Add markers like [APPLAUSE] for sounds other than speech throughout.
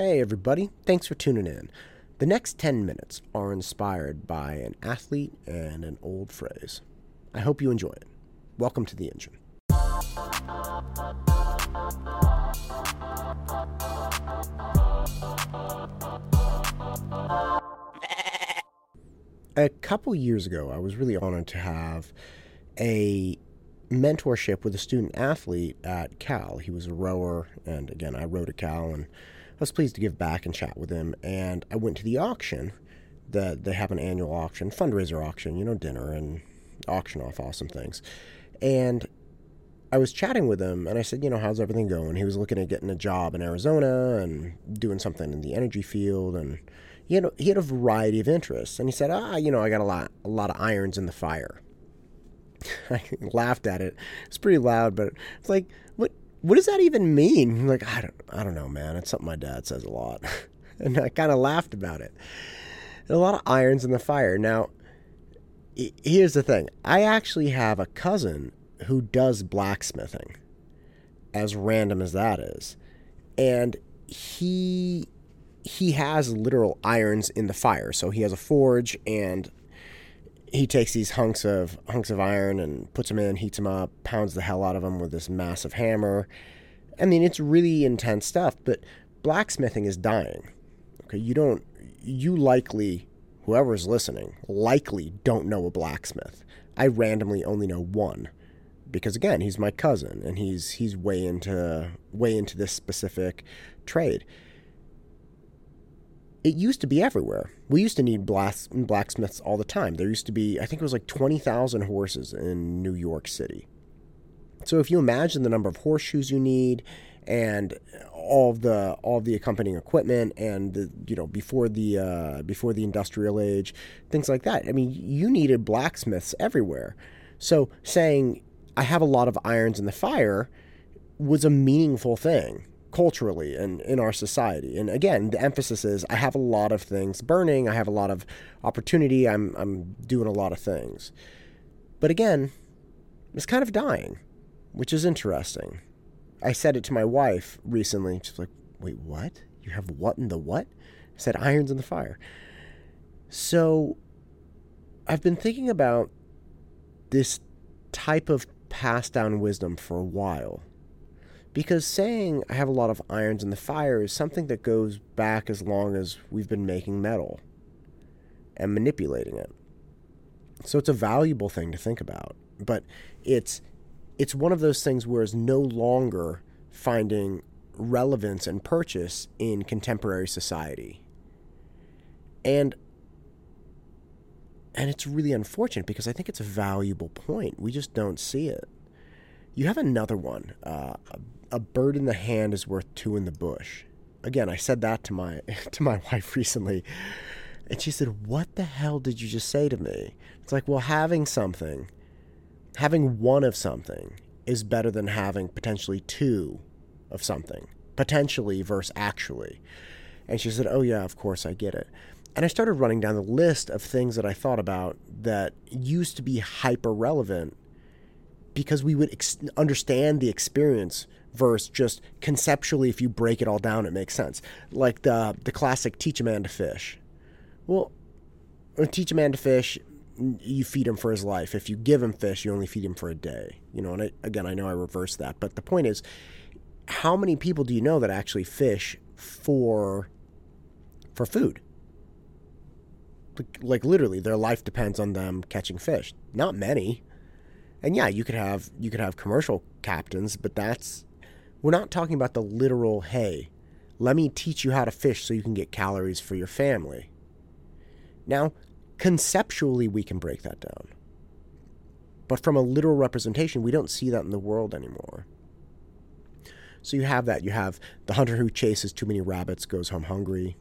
Hey, everybody. Thanks for tuning in. The next 10 minutes are inspired by an athlete and an old phrase. I hope you enjoy it. Welcome to the engine. A couple years ago, I was really honored to have a mentorship with a student athlete at Cal. He was a rower, and again, I rowed at Cal, and I was pleased to give back and chat with him. And I went to the auction. The, they have an annual auction, fundraiser auction, you know, dinner and auction off awesome things. And I was chatting with him, and I said, you know, how's everything going? He was looking at getting a job in Arizona and doing something in the energy field, and he had a, he had a variety of interests. And he said, ah, you know, I got a lot a lot of irons in the fire. [LAUGHS] I laughed at it. It's pretty loud, but it's like, what what does that even mean? Like, I don't I don't know, man. It's something my dad says a lot. [LAUGHS] and I kind of laughed about it. And a lot of irons in the fire. Now, here's the thing. I actually have a cousin who does blacksmithing. As random as that is. And he he has literal irons in the fire. So he has a forge and he takes these hunks of hunks of iron and puts them in, heats them up, pounds the hell out of them with this massive hammer. I mean, it's really intense stuff, but blacksmithing is dying. Okay, you don't you likely whoever's listening likely don't know a blacksmith. I randomly only know one because again, he's my cousin and he's he's way into way into this specific trade it used to be everywhere. We used to need blacksmiths all the time. There used to be, I think it was like 20,000 horses in New York City. So if you imagine the number of horseshoes you need and all the all the accompanying equipment and the you know before the uh, before the industrial age things like that. I mean, you needed blacksmiths everywhere. So saying I have a lot of irons in the fire was a meaningful thing culturally and in our society. And again, the emphasis is I have a lot of things burning, I have a lot of opportunity, I'm I'm doing a lot of things. But again, it's kind of dying, which is interesting. I said it to my wife recently. She's like, "Wait, what? You have what in the what?" I said irons in the fire. So I've been thinking about this type of passed down wisdom for a while because saying I have a lot of irons in the fire is something that goes back as long as we've been making metal and manipulating it. So it's a valuable thing to think about. But it's it's one of those things where it's no longer finding relevance and purchase in contemporary society. And and it's really unfortunate because I think it's a valuable point. We just don't see it. You have another one, uh, a bird in the hand is worth two in the bush. Again, I said that to my [LAUGHS] to my wife recently, and she said, "What the hell did you just say to me?" It's like, well, having something, having one of something is better than having potentially two of something, potentially versus actually. And she said, "Oh yeah, of course I get it." And I started running down the list of things that I thought about that used to be hyper relevant because we would ex- understand the experience versus just conceptually if you break it all down it makes sense. Like the the classic teach a man to fish. Well teach a man to fish you feed him for his life. If you give him fish you only feed him for a day. You know and I, again i know i reverse that but the point is how many people do you know that actually fish for for food? Like, like literally their life depends on them catching fish. Not many and yeah you could have you could have commercial captains but that's we're not talking about the literal, hey, let me teach you how to fish so you can get calories for your family. Now, conceptually, we can break that down. But from a literal representation, we don't see that in the world anymore. So you have that. You have the hunter who chases too many rabbits goes home hungry.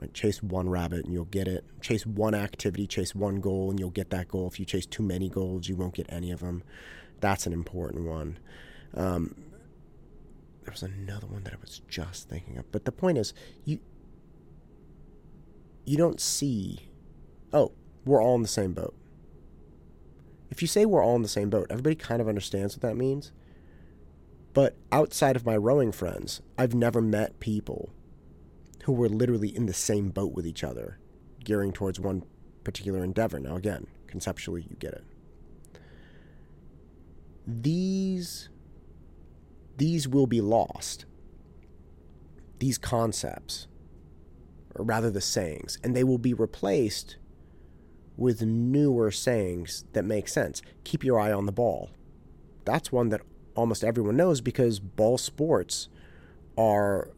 Right? Chase one rabbit and you'll get it. Chase one activity, chase one goal, and you'll get that goal. If you chase too many goals, you won't get any of them. That's an important one. Um, there was another one that I was just thinking of. But the point is, you you don't see. Oh, we're all in the same boat. If you say we're all in the same boat, everybody kind of understands what that means. But outside of my rowing friends, I've never met people who were literally in the same boat with each other, gearing towards one particular endeavor. Now, again, conceptually, you get it. These these will be lost. These concepts, or rather the sayings, and they will be replaced with newer sayings that make sense. Keep your eye on the ball. That's one that almost everyone knows because ball sports are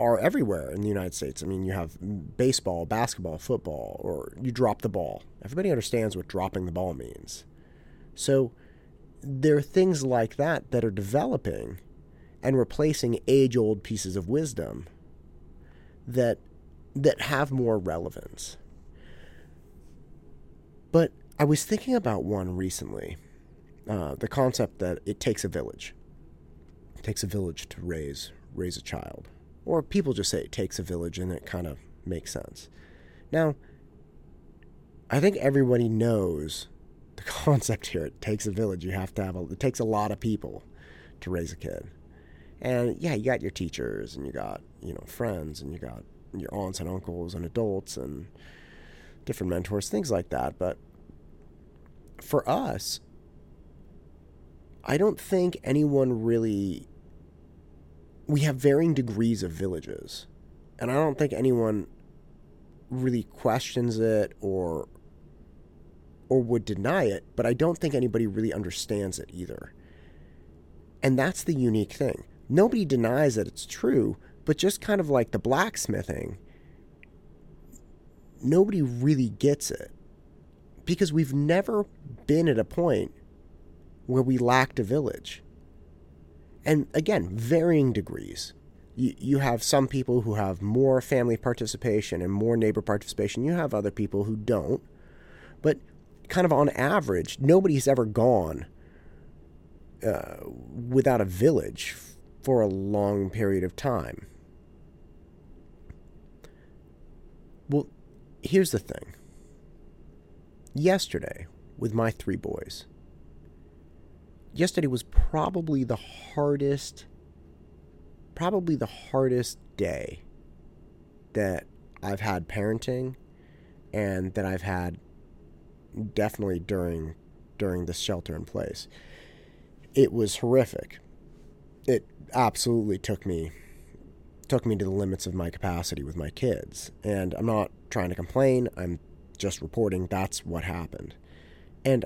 are everywhere in the United States. I mean, you have baseball, basketball, football, or you drop the ball. Everybody understands what dropping the ball means. So there are things like that that are developing and replacing age-old pieces of wisdom that that have more relevance. But I was thinking about one recently, uh, the concept that it takes a village. It takes a village to raise raise a child, or people just say it takes a village, and it kind of makes sense. Now, I think everybody knows the [LAUGHS] concept here. It takes a village. You have to have a. It takes a lot of people to raise a kid, and yeah, you got your teachers, and you got you know friends, and you got your aunts and uncles and adults and different mentors, things like that. But for us, I don't think anyone really. We have varying degrees of villages. And I don't think anyone really questions it or or would deny it, but I don't think anybody really understands it either. And that's the unique thing. Nobody denies that it's true, but just kind of like the blacksmithing, nobody really gets it because we've never been at a point where we lacked a village. And again, varying degrees. You, you have some people who have more family participation and more neighbor participation. You have other people who don't. But kind of on average, nobody's ever gone uh, without a village for a long period of time. Well, here's the thing. Yesterday, with my three boys, yesterday was probably the hardest, probably the hardest day that I've had parenting and that I've had definitely during during the shelter in place. It was horrific. It absolutely took me took me to the limits of my capacity with my kids. And I'm not trying to complain, I'm just reporting that's what happened. And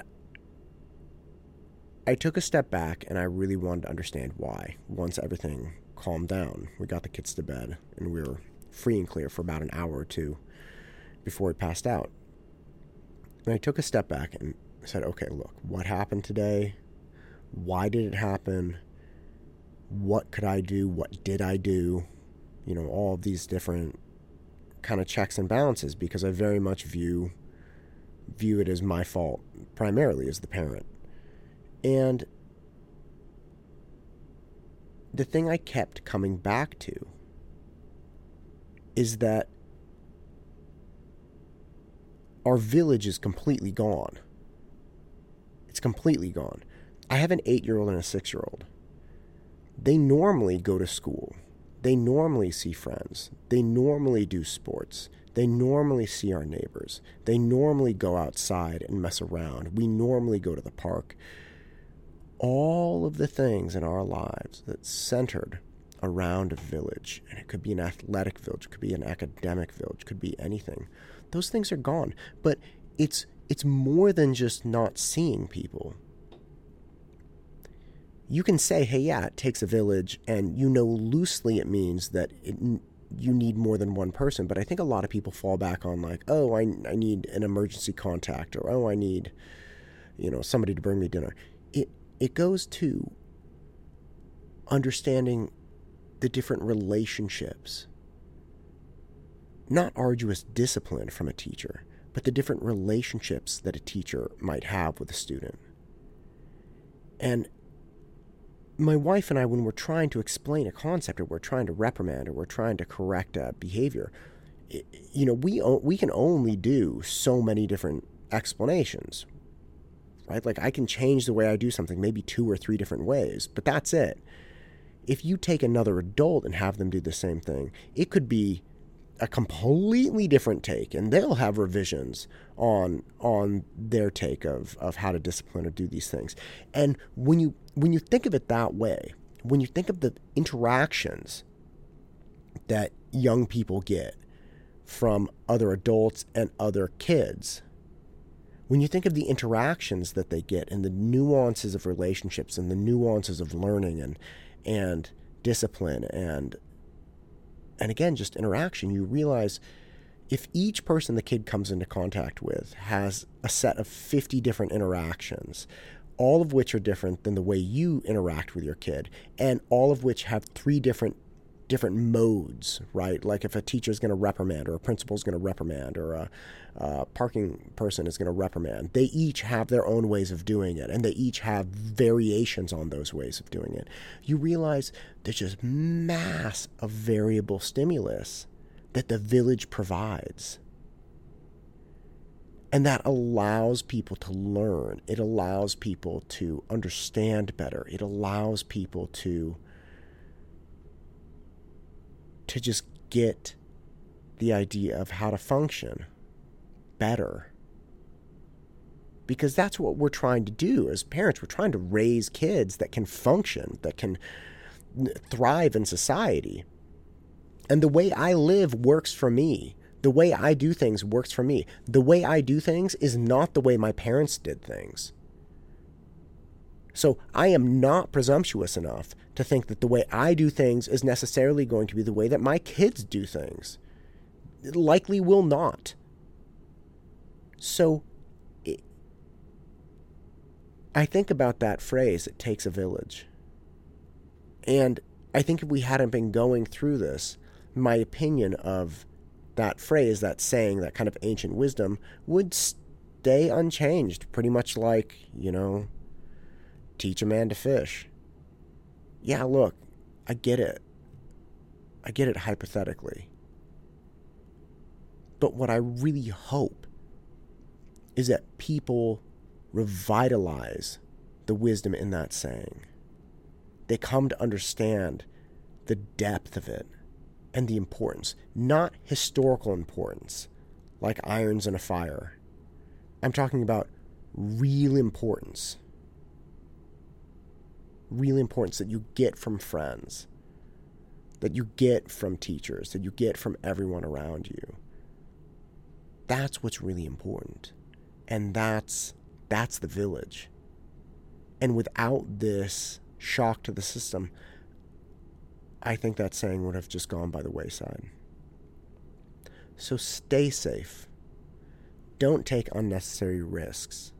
I took a step back and I really wanted to understand why once everything calmed down. We got the kids to bed and we were free and clear for about an hour or two before we passed out. And I took a step back and said, okay, look, what happened today? Why did it happen? What could I do? What did I do? you know, all of these different kind of checks and balances because I very much view view it as my fault primarily as the parent. And the thing I kept coming back to is that our village is completely gone. It's completely gone. I have an eight year old and a six year old. They normally go to school they normally see friends. They normally do sports. They normally see our neighbors. They normally go outside and mess around. We normally go to the park. All of the things in our lives that centered around a village, and it could be an athletic village, it could be an academic village, it could be anything. Those things are gone. But it's it's more than just not seeing people you can say, hey, yeah, it takes a village, and you know loosely it means that it, you need more than one person. But I think a lot of people fall back on, like, oh, I, I need an emergency contact, or oh, I need, you know, somebody to bring me dinner. It, it goes to understanding the different relationships, not arduous discipline from a teacher, but the different relationships that a teacher might have with a student. And my wife and I, when we're trying to explain a concept or we're trying to reprimand or we're trying to correct a behavior, you know, we we can only do so many different explanations, right? Like I can change the way I do something, maybe two or three different ways, but that's it. if you take another adult and have them do the same thing, it could be a completely different take and they'll have revisions on on their take of of how to discipline or do these things. And when you when you think of it that way, when you think of the interactions that young people get from other adults and other kids, when you think of the interactions that they get and the nuances of relationships and the nuances of learning and and discipline and and again just interaction you realize if each person the kid comes into contact with has a set of 50 different interactions all of which are different than the way you interact with your kid and all of which have three different different modes, right? Like if a teacher is going to reprimand, or a principal is going to reprimand, or a, a parking person is going to reprimand, they each have their own ways of doing it, and they each have variations on those ways of doing it. You realize there's just mass of variable stimulus that the village provides. And that allows people to learn. It allows people to understand better. It allows people to to just get the idea of how to function better. Because that's what we're trying to do as parents. We're trying to raise kids that can function, that can thrive in society. And the way I live works for me. The way I do things works for me. The way I do things is not the way my parents did things. So I am not presumptuous enough to think that the way I do things is necessarily going to be the way that my kids do things. It likely will not. So it, I think about that phrase, it takes a village. And I think if we hadn't been going through this, my opinion of that phrase, that saying, that kind of ancient wisdom would stay unchanged, pretty much like, you know, teach a man to fish. Yeah, look, I get it. I get it hypothetically. But what I really hope is that people revitalize the wisdom in that saying. They come to understand the depth of it and the importance, not historical importance, like irons in a fire. I'm talking about real importance really importance that you get from friends, that you get from teachers, that you get from everyone around you. That's what's really important. And that's that's the village. And without this shock to the system, I think that saying would have just gone by the wayside. So stay safe. Don't take unnecessary risks.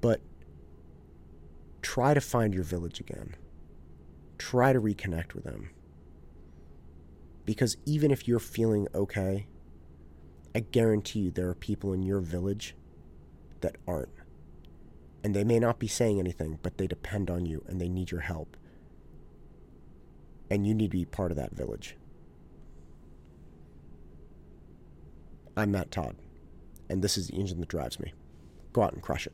But try to find your village again. Try to reconnect with them. Because even if you're feeling okay, I guarantee you there are people in your village that aren't. And they may not be saying anything, but they depend on you and they need your help. And you need to be part of that village. I'm Matt Todd, and this is the engine that drives me. Go out and crush it.